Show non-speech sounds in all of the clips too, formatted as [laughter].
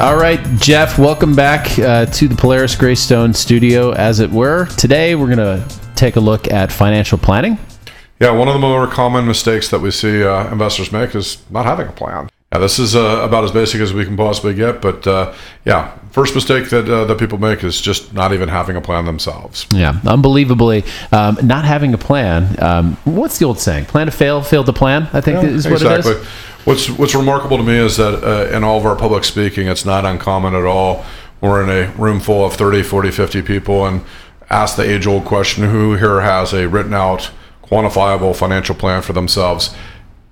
All right, Jeff, welcome back uh, to the Polaris Greystone studio, as it were. Today, we're going to take a look at financial planning. Yeah, one of the more common mistakes that we see uh, investors make is not having a plan. Yeah, this is uh, about as basic as we can possibly get, but uh, yeah, first mistake that uh, that people make is just not even having a plan themselves. Yeah, unbelievably, um, not having a plan. Um, what's the old saying? Plan to fail, fail to plan. I think Yeah, is what exactly. it is. What's What's remarkable to me is that uh, in all of our public speaking, it's not uncommon at all. We're in a room full of 30, 40, 50 people and ask the age old question who here has a written out, quantifiable financial plan for themselves?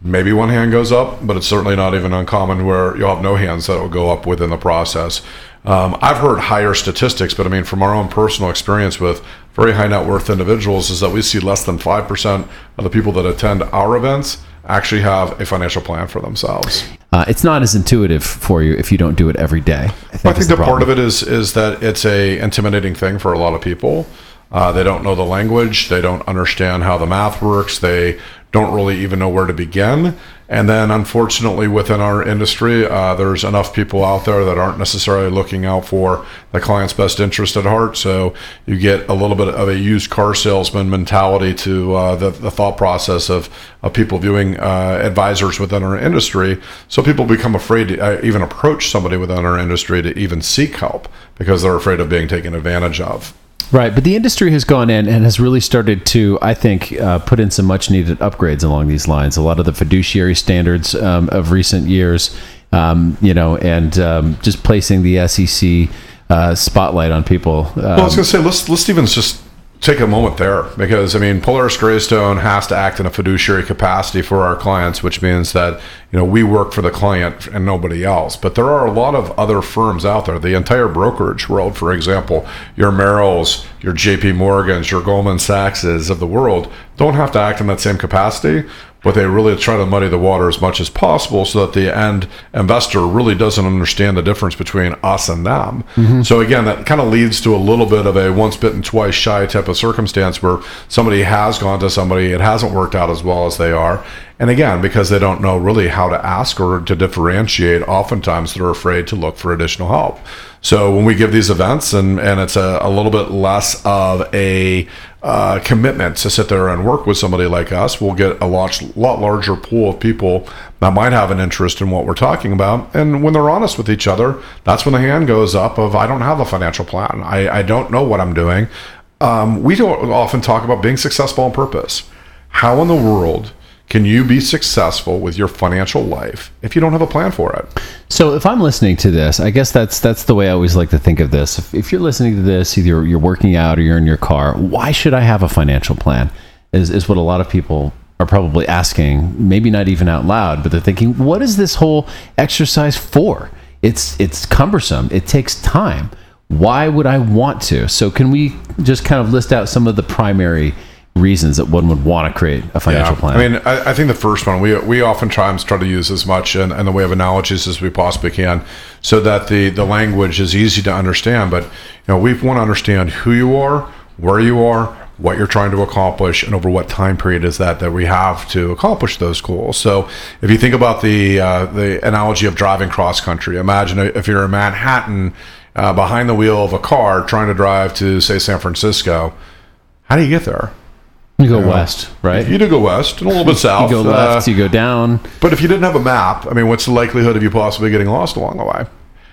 Maybe one hand goes up, but it's certainly not even uncommon where you'll have no hands that will go up within the process. Um, I've heard higher statistics, but I mean, from our own personal experience with very high net worth individuals, is that we see less than 5% of the people that attend our events actually have a financial plan for themselves. Uh, it's not as intuitive for you if you don't do it every day. I think, I think the part of it is is that it's a intimidating thing for a lot of people. Uh, they don't know the language. They don't understand how the math works. They don't really even know where to begin. And then, unfortunately, within our industry, uh, there's enough people out there that aren't necessarily looking out for the client's best interest at heart. So you get a little bit of a used car salesman mentality to uh, the, the thought process of, of people viewing uh, advisors within our industry. So people become afraid to uh, even approach somebody within our industry to even seek help because they're afraid of being taken advantage of. Right, but the industry has gone in and has really started to, I think, uh, put in some much needed upgrades along these lines. A lot of the fiduciary standards um, of recent years, um, you know, and um, just placing the SEC uh, spotlight on people. Um, Well, I was going to say let's let's even just take a moment there because I mean Polaris Greystone has to act in a fiduciary capacity for our clients, which means that you know we work for the client and nobody else. But there are a lot of other firms out there. The entire brokerage world, for example, your Merrills, your J.P. Morgans, your Goldman Sachs's of the world, don't have to act in that same capacity but they really try to muddy the water as much as possible so that the end investor really doesn't understand the difference between us and them. Mm-hmm. So again, that kind of leads to a little bit of a once bitten, twice shy type of circumstance where somebody has gone to somebody, it hasn't worked out as well as they are. And again, because they don't know really how to ask or to differentiate, oftentimes they're afraid to look for additional help. So when we give these events and, and it's a, a little bit less of a uh, commitment to sit there and work with somebody like us, we'll get a lot, lot larger pool of people that might have an interest in what we're talking about. And when they're honest with each other, that's when the hand goes up of, I don't have a financial plan. I, I don't know what I'm doing. Um, we don't often talk about being successful on purpose. How in the world can you be successful with your financial life if you don't have a plan for it? So if I'm listening to this, I guess that's that's the way I always like to think of this. If, if you're listening to this, either you're working out or you're in your car, why should I have a financial plan? Is is what a lot of people are probably asking, maybe not even out loud, but they're thinking, what is this whole exercise for? It's it's cumbersome. It takes time. Why would I want to? So can we just kind of list out some of the primary reasons that one would want to create a financial plan? I mean, I, I think the first one we we oftentimes try to use as much in, in the way of analogies as we possibly can, so that the the language is easy to understand. But you know, we want to understand who you are, where you are, what you're trying to accomplish, and over what time period is that that we have to accomplish those goals. So, if you think about the uh, the analogy of driving cross country, imagine if you're in Manhattan. Uh, behind the wheel of a car trying to drive to say San Francisco how do you get there you go west, right? you do go west and a little bit [laughs] south. You go left, uh, you go down. but if you didn't have a map, I mean, what's the likelihood of you possibly getting lost along the way?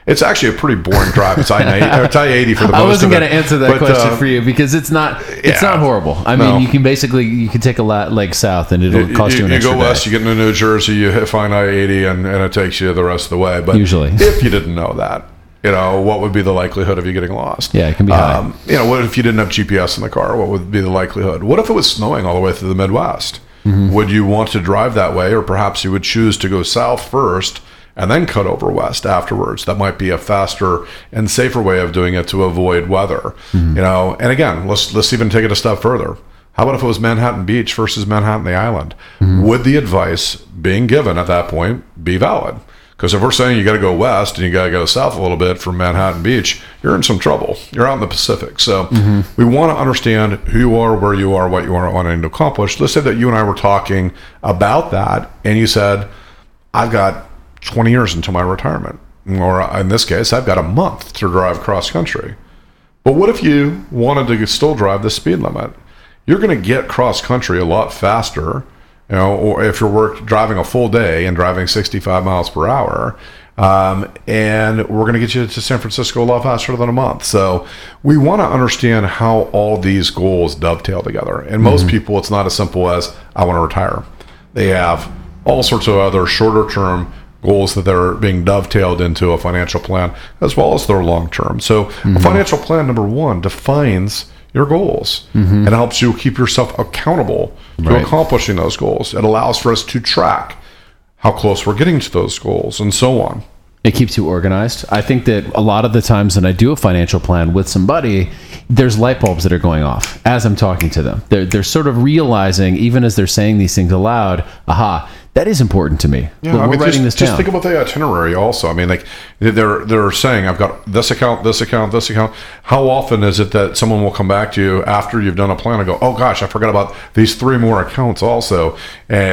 It's actually a pretty boring drive. It's I [laughs] eighty for the most part. I wasn't going to answer that But, question uh, for you because it's not it's yeah. not horrible. I No. mean, you can basically you can take a lot leg south and it'll cost you, an you extra go west, day. you get into New Jersey, you hit find I eighty, and, and it takes you the rest of the way. But Usually. if you didn't know that, you know, what would be the likelihood of you getting lost? Yeah, it can be high. Um, you know, what if you didn't have GPS in the car? What would be the likelihood? What if it was snowing all the way through the Midwest? Mm-hmm. Would you want to drive that way, or perhaps you would choose to go south first and then cut over west afterwards? That might be a faster and safer way of doing it to avoid weather. Mm-hmm. You know, and again, let's let's even take it a step further. How about if it was Manhattan Beach versus Manhattan the Island? Mm-hmm. Would the advice being given at that point be valid? Because if we're saying you got to go west and you got to go south a little bit from Manhattan Beach, you're in some trouble. You're out in the Pacific. So mm-hmm. we want to understand who you are, where you are, what you are wanting to accomplish. Let's say that you and I were talking about that, and you said, I've got 20 years until my retirement. or in this case, I've got a month to drive cross country. But what if you wanted to still drive the speed limit? You're going to get cross country a lot faster, you know, or if you're work driving a full day and driving 65 miles per hour, um, and we're going to get you to San Francisco a lot faster than a month. So we want to understand how all these goals dovetail together. And most mm-hmm. people, it's not as simple as I want to retire. They have all sorts of other shorter term goals that they're being dovetailed into a financial plan as well as their long term. So mm-hmm. a financial plan number one defines your goals mm-hmm. and helps you keep yourself accountable to right. accomplishing those goals. It allows for us to track how close we're getting to those goals and so on. It keeps you organized. I think that a lot of the times when I do a financial plan with somebody, there's light bulbs that are going off as I'm talking to them. They're, they're sort of realizing, even as they're saying these things aloud, aha, that is important to me. Yeah, I mean, writing just, this down. Just think about the itinerary. Also, I mean, like they're they're saying, I've got this account, this account, this account. How often is it that someone will come back to you after you've done a plan and go, "Oh gosh, I forgot about these three more accounts." Also, uh,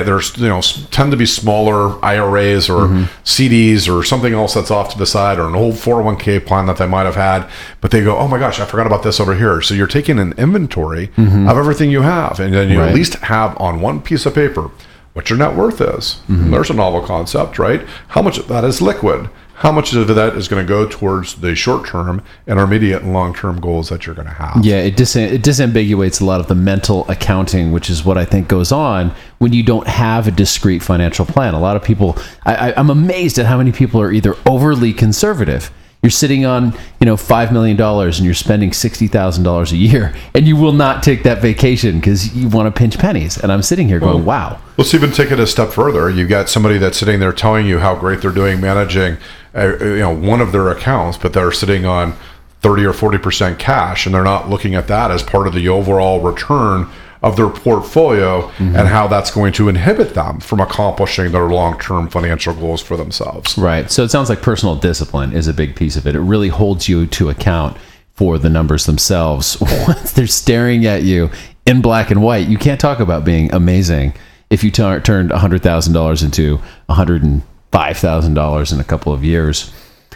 there's you know tend to be smaller IRAs or mm-hmm. CDs or something else that's off to the side or an old 401k plan that they might have had, but they go, "Oh my gosh, I forgot about this over here." So you're taking an inventory mm-hmm. of everything you have, and then you right. at least have on one piece of paper what your net worth is. Mm-hmm. There's a novel concept, right? How much of that is liquid? How much of that is going to go towards the short term, intermediate, and long term goals that you're going to have? Yeah, it, dis- it disambiguates a lot of the mental accounting, which is what I think goes on when you don't have a discrete financial plan. A lot of people, I, I, I'm amazed at how many people are either overly conservative you're sitting on, you know, five million dollars and you're spending sixty thousand dollars a year, and you will not take that vacation because you want to pinch pennies. And I'm sitting here going, well, "Wow." Let's even take it a step further. You've got somebody that's sitting there telling you how great they're doing managing, uh, you know, one of their accounts, but they're sitting on thirty or forty percent cash, and they're not looking at that as part of the overall return of their portfolio mm-hmm. and how that's going to inhibit them from accomplishing their long-term financial goals for themselves. Right. So it sounds like personal discipline is a big piece of it. It really holds you to account for the numbers themselves. [laughs] Once they're staring at you in black and white, you can't talk about being amazing if you t- turned $100,000 into $105,000 in a couple of years.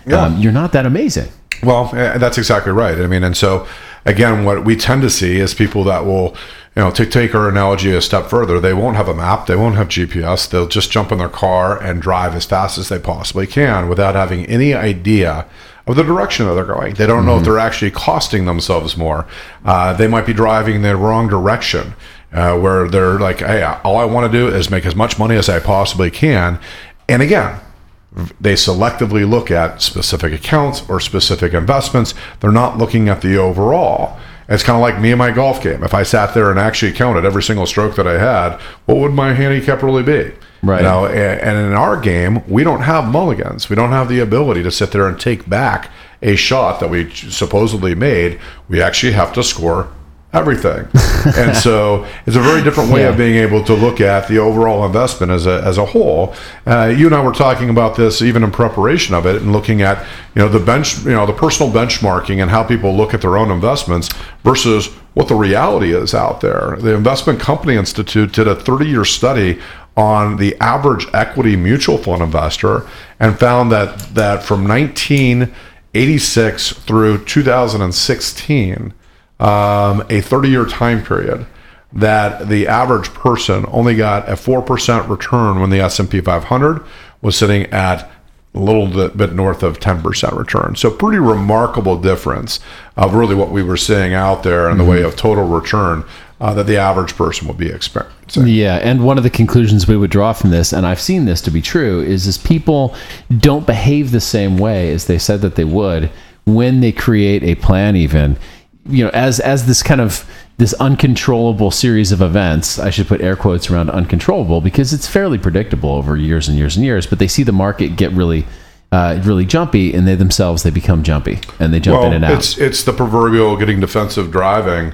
Yeah. Um, you're not that amazing. Well, eh, that's exactly right. I mean, and so again, what we tend to see is people that will you know, to take our analogy a step further, they won't have a map, they won't have GPS, they'll just jump in their car and drive as fast as they possibly can without having any idea of the direction that they're going. They don't mm-hmm. know if mm-hmm. they're actually costing themselves more. Uh, they might be driving in the wrong direction. Uh, where they're like, hey, all I want to do is make as much money as I possibly can. And again, they selectively look at specific accounts or specific investments. They're not looking at the overall. It's kind of like me and my golf game. If I sat there and actually counted every single stroke that I had, what would my handicap really be? Right. You know, and in our game, we don't have mulligans. We don't have the ability to sit there and take back a shot that we supposedly made. We actually have to score everything. [laughs] and so it's a very different way yeah. of being able to look at the overall investment as a, as a whole. Uh, you and I were talking about this even in preparation of it and looking at, you know, the bench, you know, the personal benchmarking and how people look at their own investments versus what the reality is out there. The Investment Company Institute did a 30 year study on the average equity mutual fund investor and found that, that from 1986 through 2016, um, a 30 year time period that the average person only got a 4% return when the S&P 500 was sitting at a little bit north of 10% return. So pretty remarkable difference of really what we were seeing out there in the mm-hmm. way of total return uh, that the average person will be experiencing. Yeah, and one of the conclusions we would draw from this, and I've seen this to be true, is is people don't behave the same way as they said that they would when they create a plan even you know, as as this kind of this uncontrollable series of events, I should put air quotes around uncontrollable because it's fairly predictable over years and years and years. But they see the market get really, uh, really jumpy, and they themselves they become jumpy and they jump well, in and out. It's it's the proverbial getting defensive driving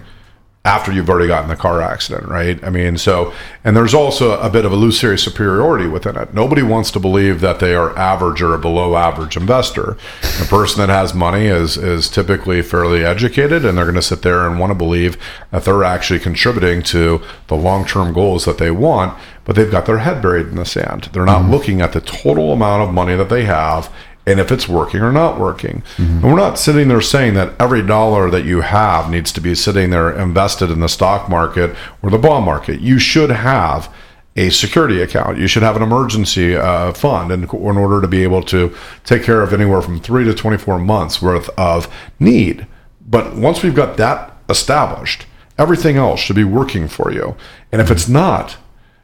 after you've already gotten the car accident, right? I mean, so, and there's also a bit of a illusory superiority within it. Nobody wants to believe that they are average or a below average investor. The person that has money is is typically fairly educated, and they're going to sit there and want to believe that they're actually contributing to the long term goals that they want, but they've got their head buried in the sand. They're not mm-hmm. looking at the total amount of money that they have and if it's working or not working. And we're not sitting there saying that every dollar that you have needs to be sitting there invested in the stock market or the bond market. You should have a security account. You should have an emergency uh, fund in, in order to be able to take care of anywhere from three to 24 months worth of need. But once we've got that established, everything else should be working for you. And if it's not,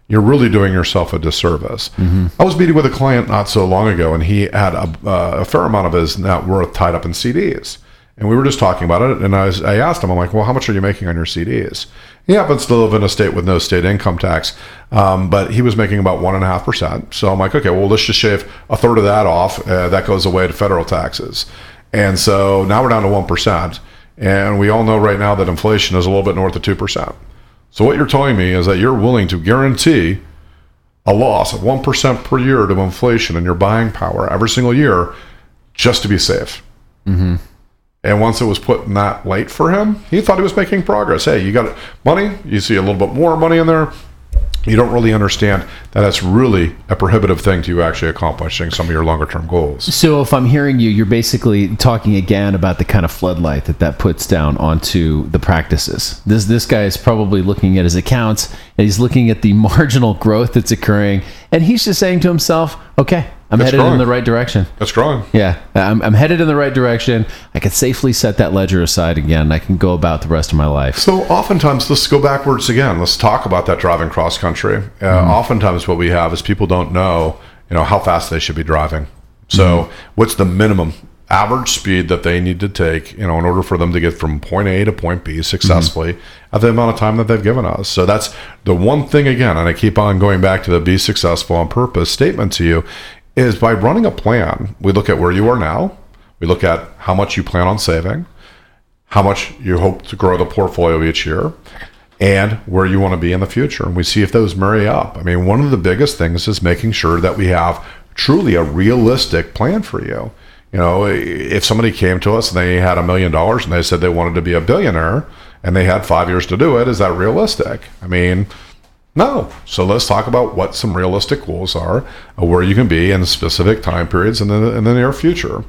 you're really doing yourself a disservice. I was meeting with a client not so long ago, and he had a, uh, a fair amount of his net worth tied up in CDs. And we were just talking about it, and I, was, I asked him, I'm like, well, how much are you making on your CDs? He happens to live in a state with no state income tax, um, but he was making about 1.5%. So I'm like, okay, well, let's just shave a third of that off. Uh, that goes away to federal taxes. And so now we're down to 1%. And we all know right now that inflation is a little bit north of 2%. So what you're telling me is that you're willing to guarantee a loss of 1% per year to inflation in your buying power every single year just to be safe. Mm-hmm. And once it was put in that light for him, he thought he was making progress. Hey, you got money, you see a little bit more money in there. You don't really understand that that's really a prohibitive thing to you actually accomplishing some of your longer term goals. So if I'm hearing you, you're basically talking again about the kind of floodlight that that puts down onto the practices. This this guy is probably looking at his accounts and he's looking at the [laughs] marginal growth that's occurring, and he's just saying to himself, "Okay, I'm That's headed in the right direction. That's growing. Yeah, I'm, I'm headed in the right direction. I can safely set that ledger aside again. I can go about the rest of my life." So oftentimes, let's go backwards again. Let's talk about that driving cross country. Uh, mm-hmm. Oftentimes, what we have is people don't know, you know, how fast they should be driving. So, mm-hmm. what's the minimum average speed that they need to take, you know, in order for them to get from point A to point B mm-hmm. successfully at the amount of time that they've given us? So that's the one thing again, and I keep on going back to the "be successful on purpose" statement to you, is by running a plan. We look at where you are now. We look at how much you plan on saving how much you hope to grow the portfolio each year and where you want to be in the future. And we see if those marry up. I mean, one of the biggest things is making sure that we have truly a realistic plan for you. You know, if somebody came to us and they had a million dollars and they said they wanted to be a billionaire and they had five years to do it, is that realistic? I mean, no. So let's talk about what some realistic goals are, uh, where you can be in specific time periods in the in the near future.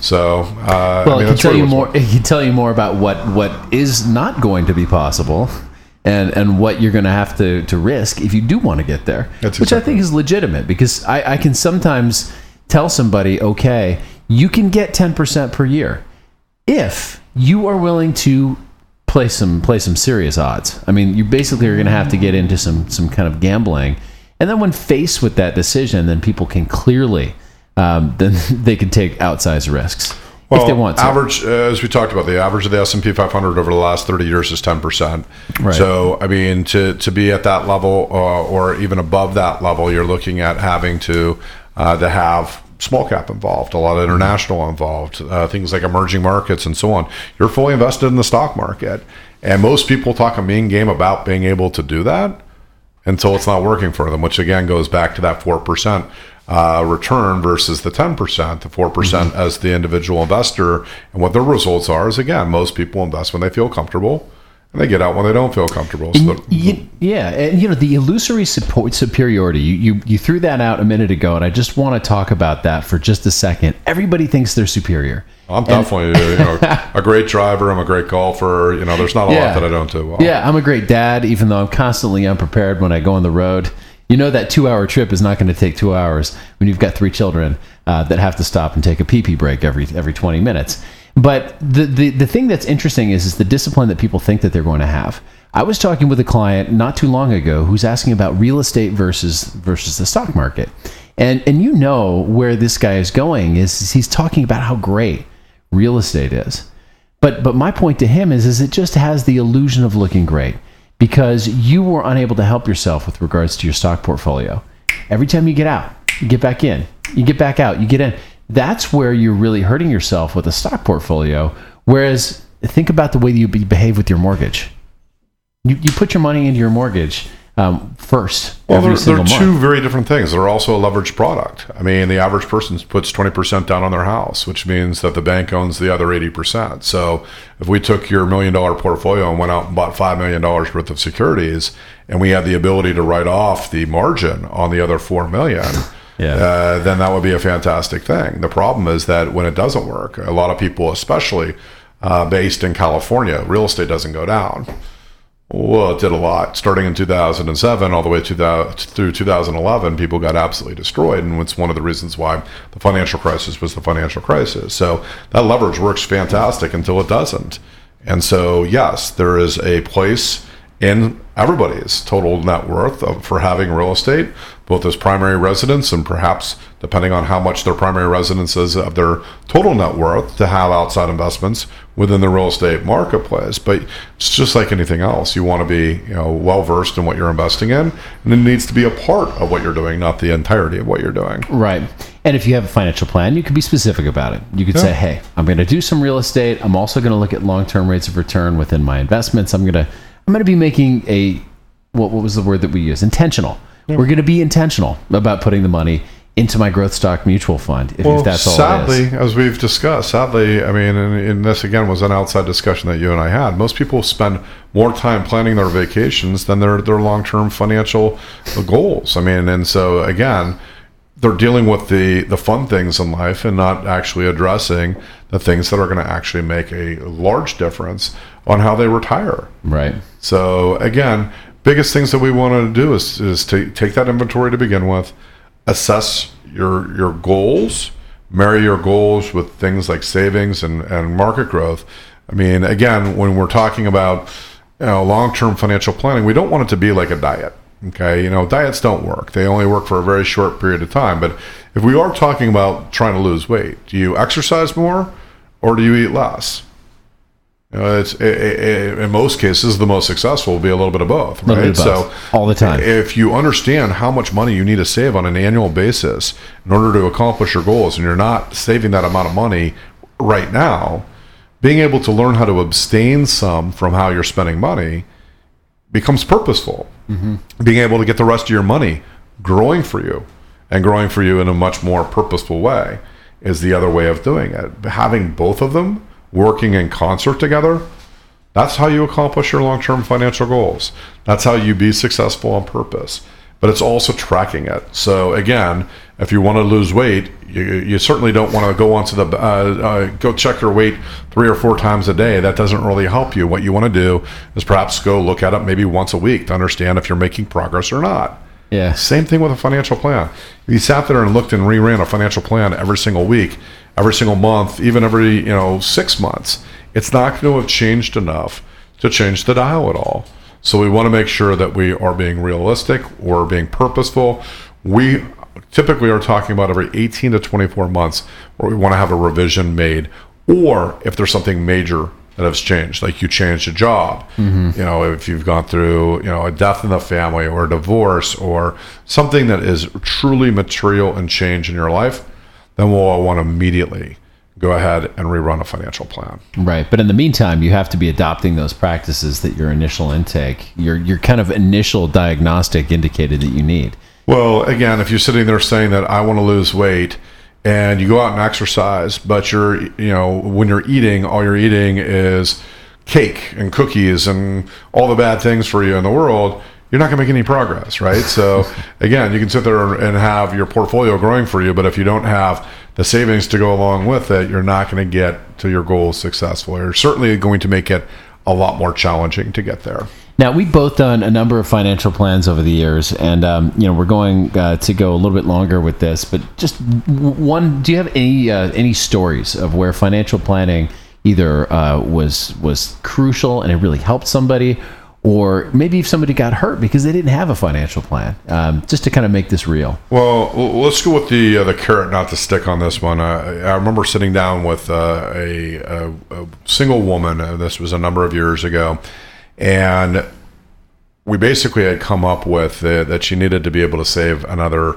So, uh, Well, I mean, it can tell you more. It can tell you more about what what is not going to be possible, and and what you're going to have to to risk if you do want to get there. That's which I think is legitimate because I, I can sometimes tell somebody, okay, you can get ten percent per year if you are willing to play some play some serious odds. I mean, you basically are going to have to get into some some kind of gambling, and then when faced with that decision, then people can clearly um, [laughs] then they can take outsized risks if they want to. Average, uh, as we talked about, the average of the S and P 500 over the last 30 years is 10 percent. Right. So, I mean, to to be at that level uh, or even above that level, you're looking at having to uh, to have small cap involved, a lot of international involved, uh, things like emerging markets and so on. You're fully invested in the stock market, and most people talk a mean game about being able to do that until it's not working for them, which again goes back to that 4% uh, return versus the 10%, the 4% Mm-hmm. as the individual investor. And what their results are is again, most people invest when they feel comfortable and they get out when they don't feel comfortable. So yeah, and you know the illusory support superiority. You, you you threw that out a minute ago, and I just want to talk about that for just a second. Everybody thinks they're superior. I'm definitely you know, a great driver. I'm a great golfer. You know, there's not a Yeah. lot that I don't do well. Yeah, I'm a great dad, even though I'm constantly unprepared when I go on the road. You know that two-hour trip is not going to take two hours when you've got three children uh, that have to stop and take a pee-pee break every every 20 minutes. But the, the the thing that's interesting is is the discipline that people think that they're going to have. I was talking with a client not too long ago who's asking about real estate versus versus the stock market, and and you know where this guy is going is he's talking about how great real estate is. But but my point to him is is it just has the illusion of looking great because you were unable to help yourself with regards to your stock portfolio. Every time you get out, you get back in. You get back out, you get in. That's where you're really hurting yourself with a stock portfolio. Whereas think about the way that you behave with your mortgage. You, you put your money into your mortgage um, first Well, they're, they're two very different things. They're also a leveraged product. I mean, the average person puts 20% down on their house, which means that the bank owns the other 80%. So if we took your million dollar portfolio and went out and bought $5 million worth of securities, and we had the ability to write off the margin on the other $4 million, Yeah. uh, then that would be a fantastic thing. The problem is that when it doesn't work, a lot of people, especially uh, based in California, real estate doesn't go down. Well, it did a lot. Starting in 2007 all the way to the, through 2011, people got absolutely destroyed. And it's one of the reasons why the financial crisis was the financial crisis. So that leverage works fantastic until it doesn't. And so, yes, there is a place in everybody's total net worth of, for having real estate, both as primary residence and perhaps depending on how much their primary residence is of their total net worth to have outside investments within the real estate marketplace. But it's just like anything else. You want to be, you know, well versed in what you're investing in, and it needs to be a part of what you're doing, not the entirety of what you're doing. Right. And if you have a financial plan, you can be specific about it. You could say, "Hey, I'm going to do some real estate. I'm also going to look at long-term rates of return within my investments. I'm going to I'm going to be making a what what was the word that we use? Intentional. We're going to be intentional about putting the money into my growth stock mutual fund if, if that's all sadly, as we've discussed, sadly, I mean, and, and this again was an outside discussion that you and I had. Most people spend more time planning their vacations than their their long term financial goals. I mean, and so again, they're dealing with the the fun things in life and not actually addressing the things that are going to actually make a large difference on how they retire. Right. So again, biggest things that we want to do is is to take that inventory to begin with, assess your your goals, marry your goals with things like savings and, and market growth. I mean, again, when we're talking about you know, long-term financial planning, we don't want it to be like a diet. Okay, you know, diets don't work. They only work for a very short period of time. But if we are talking about trying to lose weight, do you exercise more or do you eat less? You know, it's i i in most cases the most successful will be a little bit of both, right? of both, all the time. if you understand how much money you need to save on an annual basis in order to accomplish your goals, and you're not saving that amount of money right now, being able to learn how to abstain some from how you're spending money becomes purposeful. Mm-hmm. Being able to get the rest of your money growing for you and growing for you in a much more purposeful way is the other way of doing it. Having both of them working in concert together, that's how you accomplish your long term financial goals. That's how you be successful on purpose. But it's also tracking it. So again, if you want to lose weight, you, you certainly don't want to go onto the uh, uh, go check your weight three or four times a day. That doesn't really help you. What you want to do is perhaps go look at it maybe once a week to understand if you're making progress or not. Yeah. Same thing with a financial plan. If you sat there and looked and reran a financial plan every single week, every single month, even every you know six months, it's not going to have changed enough to change the dial at all. So we want to make sure that we are being realistic, we're being purposeful. We typically are talking about every 18 to 24 months where we want to have a revision made, or if there's something major that has changed, like you changed a job, mm-hmm. you know, if you've gone through, you know, a death in the family or a divorce or something that is truly material and change in your life, then we'll want to immediately go ahead and rerun a financial plan. Right. But in the meantime, you have to be adopting those practices that your initial intake, your your kind of initial diagnostic indicated that you need. Well, again, if you're sitting there saying that I want to lose weight and you go out and exercise, but you're, you know, when you're eating, all you're eating is cake and cookies and all the bad things for you in the world, you're not going to make any progress, right? So, [laughs] again, you can sit there and have your portfolio growing for you, but if you don't have the savings to go along with it, you're not going to get to your goals successfully. You're certainly going to make it a lot more challenging to get there. Now we've both done a number of financial plans over the years, and um, you know we're going uh, to go a little bit longer with this. But just one, do you have any uh, any stories of where financial planning either uh, was was crucial and it really helped somebody, or maybe if somebody got hurt because they didn't have a financial plan? Um, just to kind of make this real. Well, let's go with the uh, the carrot, not the stick on this one. Uh, I remember sitting down with uh, a, a, a single woman. Uh, this was a number of years ago, and we basically had come up with uh, that she needed to be able to save another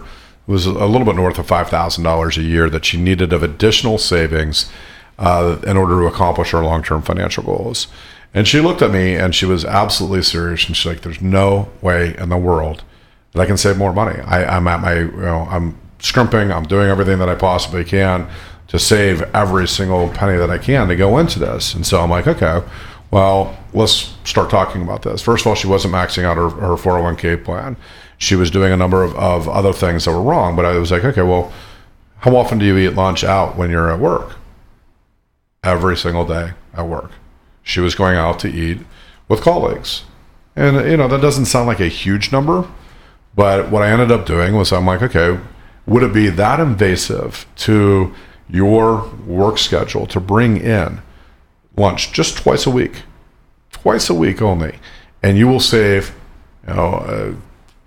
it was a little bit north of five thousand dollars a year that she needed of additional savings uh, in order to accomplish her long term financial goals. And she looked at me and she was absolutely serious. And she's like, "There's no way in the world that I can save more money. I, I'm at my, you know, I'm scrimping. I'm doing everything that I possibly can to save every single penny that I can to go into this." And so I'm like, "Okay, well, let's start talking about this." First of all, she wasn't maxing out her, her 401k plan. she was doing a number of, of other things that were wrong. But I was like, okay, well, how often do you eat lunch out when you're at work? Every single day at work. She was going out to eat with colleagues. And, you know, that doesn't sound like a huge number. But what I ended up doing was I'm like, okay, would it be that invasive to your work schedule to bring in lunch just twice a week? Twice a week only. And you will save, you know, uh,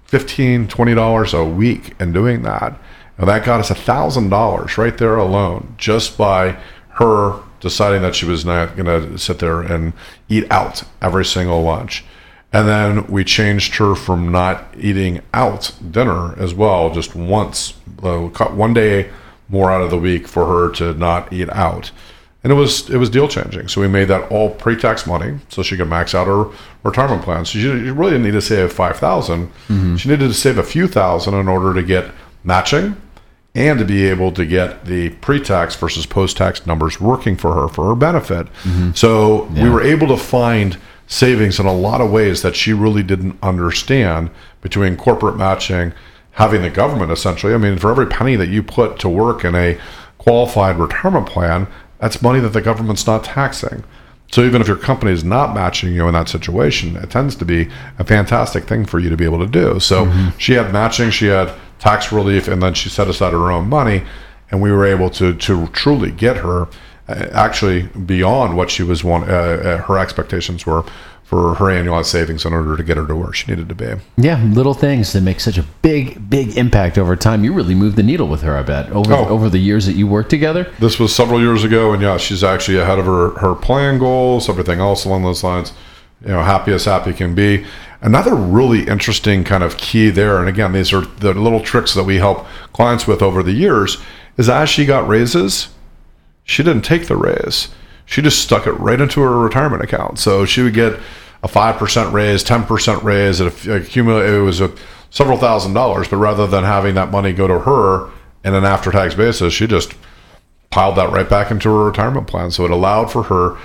15 $20 a week in doing that. And that got us a $1,000 right there alone just by her deciding that she was not going to sit there and eat out every single lunch. And then we changed her from not eating out dinner as well, just once, uh, cut one day more out of the week for her to not eat out. And it was it was deal changing. So we made that all pre-tax money, so she could max out her retirement plan. So you really didn't need to save five Mm-hmm. She needed to save a few thousand in order to get matching and to be able to get the pre-tax versus post-tax numbers working for her for her benefit. Mm-hmm. So we were able to find savings in a lot of ways that she really didn't understand between corporate matching, having the government essentially. I mean, for every penny that you put to work in a qualified retirement plan, that's money that the government's not taxing. So even if your company is not matching you in that situation, it tends to be a fantastic thing for you to be able to do. So mm-hmm. she had matching, she had tax relief, and then she set aside her own money, and we were able to to truly get her actually beyond what she was want, uh, uh, her expectations were for her annualized savings in order to get her to where she needed to be. Yeah, little things that make such a big, big impact over time. You really moved the needle with her, I bet, over Oh. over the years that you worked together. This was several years ago, and yeah, she's actually ahead of her her plan goals, everything else along those lines. You know, happy as happy can be. Another really interesting kind of key there, and again, these are the little tricks that we help clients with over the years, is as she got raises, she didn't take the raise. She just stuck it right into her retirement account. So she would get a five percent raise, ten percent raise. It accumulated. It was a several thousand dollars. But rather than having that money go to her in an after-tax basis, she just piled that right back into her retirement plan. So it allowed for her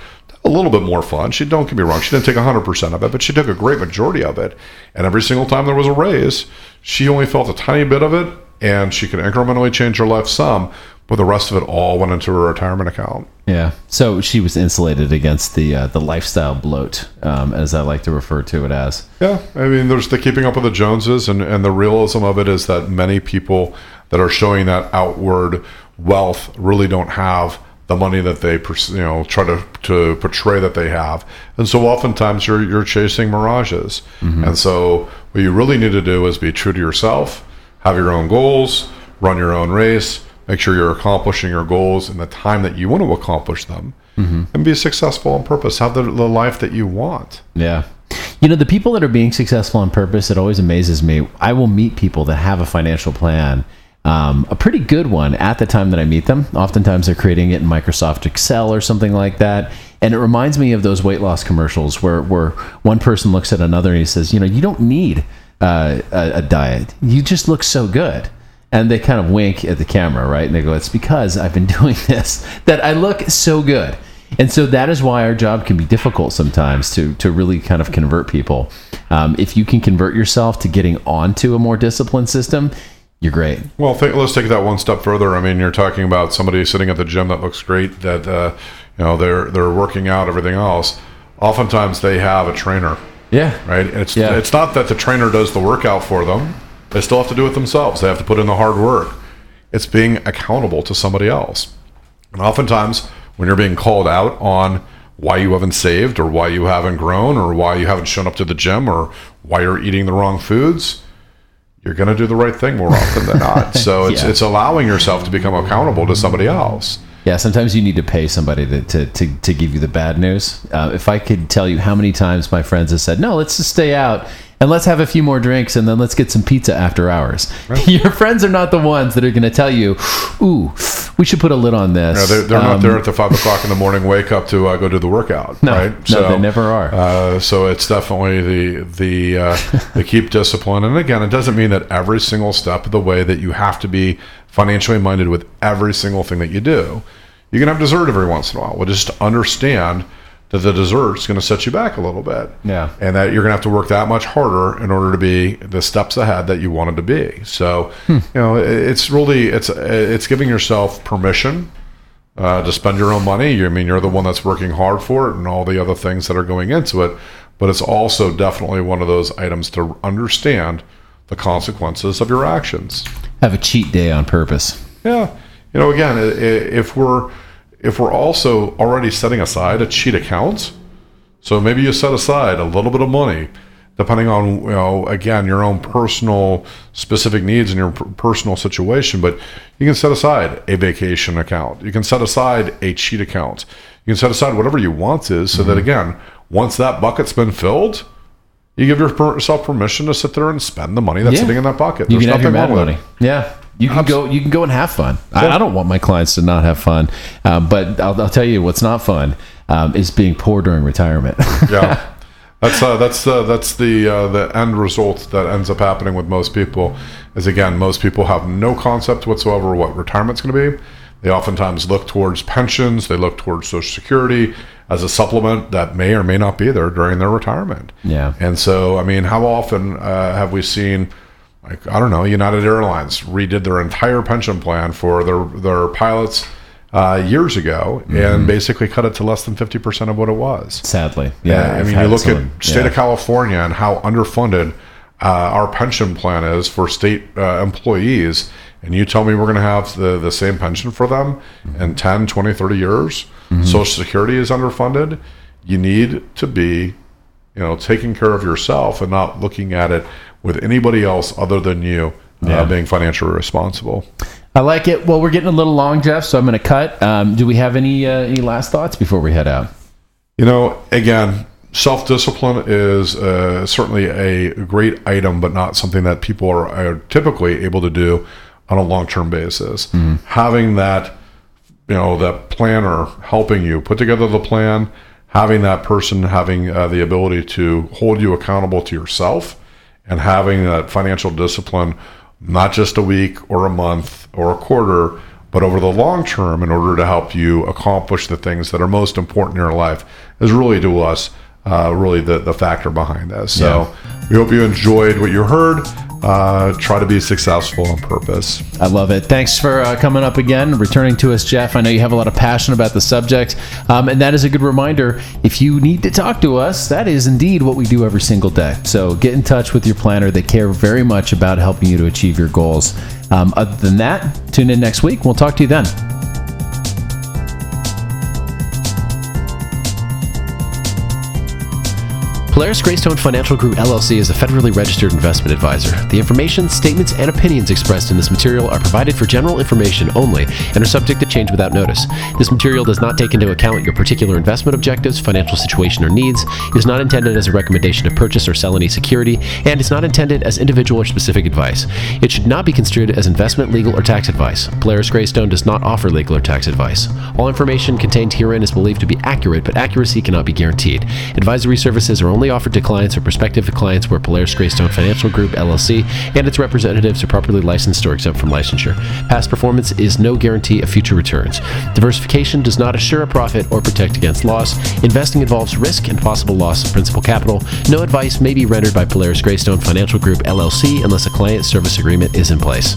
a little bit more fun. She don't get me wrong, she didn't take 100% of it, but she took a great majority of it. And every single time there was a raise, she only felt a tiny bit of it and she could incrementally change her life some, but the rest of it all went into her retirement account. Yeah. So she was insulated against the uh, the lifestyle bloat, um, as I like to refer to it as. Yeah, I mean, there's the keeping up with the Joneses, and, and the realism of it is that many people that are showing that outward wealth really don't have the money that they you know try to, to portray that they have, and so oftentimes you're you're chasing mirages, and so what you really need to do is be true to yourself, have your own goals, run your own race, make sure you're accomplishing your goals in the time that you want to accomplish them, and be successful on purpose. Have the, the life that you want. Yeah. You know, the people that are being successful on purpose, it always amazes me. I will meet people that have a financial plan, um, a pretty good one at the time that I meet them. Oftentimes they're creating it in Microsoft Excel or something like that. And it reminds me of those weight loss commercials where, where one person looks at another and he says, you know, you don't need uh, a, a diet. You just look so good. And they kind of wink at the camera, right? And they go, it's because I've been [laughs] doing this that I look so good. And so that is why our job can be difficult sometimes to to really kind of convert people. Um, if you can convert yourself to getting onto a more disciplined system, you're great. Well, think, let's take that one step further. I mean, you're talking about somebody sitting at the gym that looks great, that uh, you know they're they're working out, everything else. Oftentimes, they have a trainer, Yeah. right? And it's Yeah. it's not that the trainer does the workout for them; they still have to do it themselves. They have to put in the hard work. It's being accountable to somebody else. And oftentimes, when you're being called out on why you haven't saved, or why you haven't grown, or why you haven't shown up to the gym, or why you're eating the wrong foods, you're going to do the right thing more often than not. [laughs] So it's Yeah. it's allowing yourself to become accountable to somebody else. Yeah, sometimes you need to pay somebody to, to, to, to give you the bad news. Uh, if I could tell you how many times my friends have said, no, let's just stay out and let's have a few more drinks and then let's get some pizza after hours. [laughs] Your friends are not the ones that are going to tell you, ooh, we should put a lid on this. Yeah, they're, they're Um, not there at the five o'clock in the morning wake up to uh, go do the workout, No, right? no, they never are. Uh, so it's definitely the the uh, [laughs] the keep discipline. And again, it doesn't mean that every single step of the way that you have to be financially minded with every single thing that you do. You can have dessert every once in a while. Well, just understand that the dessert's going to set you back a little bit. Yeah. And that you're going to have to work that much harder in order to be the steps ahead that you wanted to be. So, you know, it's really it's it's giving yourself permission uh, to spend your own money. You I mean you're the one that's working hard for it and all the other things that are going into it, but it's also definitely one of those items to understand the consequences of your actions. Have a cheat day on purpose. Yeah, you know, again, if we're if we're also already setting aside a cheat account, so maybe you set aside a little bit of money, depending on you know again your own personal specific needs and your personal situation, but you can set aside a vacation account. You can set aside a cheat account. You can set aside whatever you want is, so Mm-hmm. that again, once that bucket's been filled. You give yourself permission to sit there and spend the money that's Yeah. sitting in that. You There's can have your nothing mad wrong with money. it. Yeah. You can go. You can go and have fun. I, I don't want my clients to not have fun, um, but I'll, I'll tell you what's not fun um, is being poor during retirement. [laughs] yeah that's uh, that's uh, that's the uh, the end result that ends up happening with most people is again most people have no concept whatsoever what retirement's going to be they oftentimes look towards pensions they look towards social security as a supplement that may or may not be there during their retirement. Yeah. and so i mean how often uh, have we seen like i don't know united airlines redid their entire pension plan for their their pilots uh, years ago and basically cut it to less than 50% of what it was. Sadly, yeah, I mean, you look someone- at state yeah. of California and how underfunded uh, our pension plan is for state uh, employees, and you tell me we're going to have the, the same pension for them Mm-hmm. in 10, 20, 30 years. Social Security is underfunded. You need to be, you know, taking care of yourself and not looking at it with anybody else other than you Yeah. uh, being financially responsible. I like it. Well, we're getting a little long, Jeff, so I'm going to cut. Um, do we have any uh, any last thoughts before we head out? You know, again, self discipline is uh, certainly a great item, but not something that people are, are typically able to do on a long term basis. Having that, you know, that planner helping you put together the plan, having that person having uh, the ability to hold you accountable to yourself, and having that financial discipline, not just a week or a month or a quarter, but over the long term in order to help you accomplish the things that are most important in your life is really to us uh, really the, the factor behind this so we hope you enjoyed what you heard uh, try to be successful on purpose I love it. Thanks for uh, coming up again, returning to us, Jeff. I know you have a lot of passion about the subject, um, and that is a good reminder. If you need to talk to us, that is indeed what we do every single day. So get in touch with your planner. They care very much about helping you to achieve your goals. Um, other than that, tune in next week. We'll talk to you then. Polaris Greystone Financial Group LLC is a federally registered investment advisor. The information, statements, and opinions expressed in this material are provided for general information only and are subject to change without notice. This material does not take into account your particular investment objectives, financial situation, or needs, is not intended as a recommendation to purchase or sell any security, and is not intended as individual or specific advice. It should not be construed as investment, legal, or tax advice. Polaris Greystone does not offer legal or tax advice. All information contained herein is believed to be accurate, but accuracy cannot be guaranteed. Advisory services are only offered to clients or prospective clients where Polaris Greystone Financial Group LLC and its representatives are properly licensed or exempt from licensure. Past performance is no guarantee of future returns. Diversification does not assure a profit or protect against loss. Investing involves risk and possible loss of principal capital. No advice may be rendered by Polaris Greystone Financial Group LLC unless a client service agreement is in place.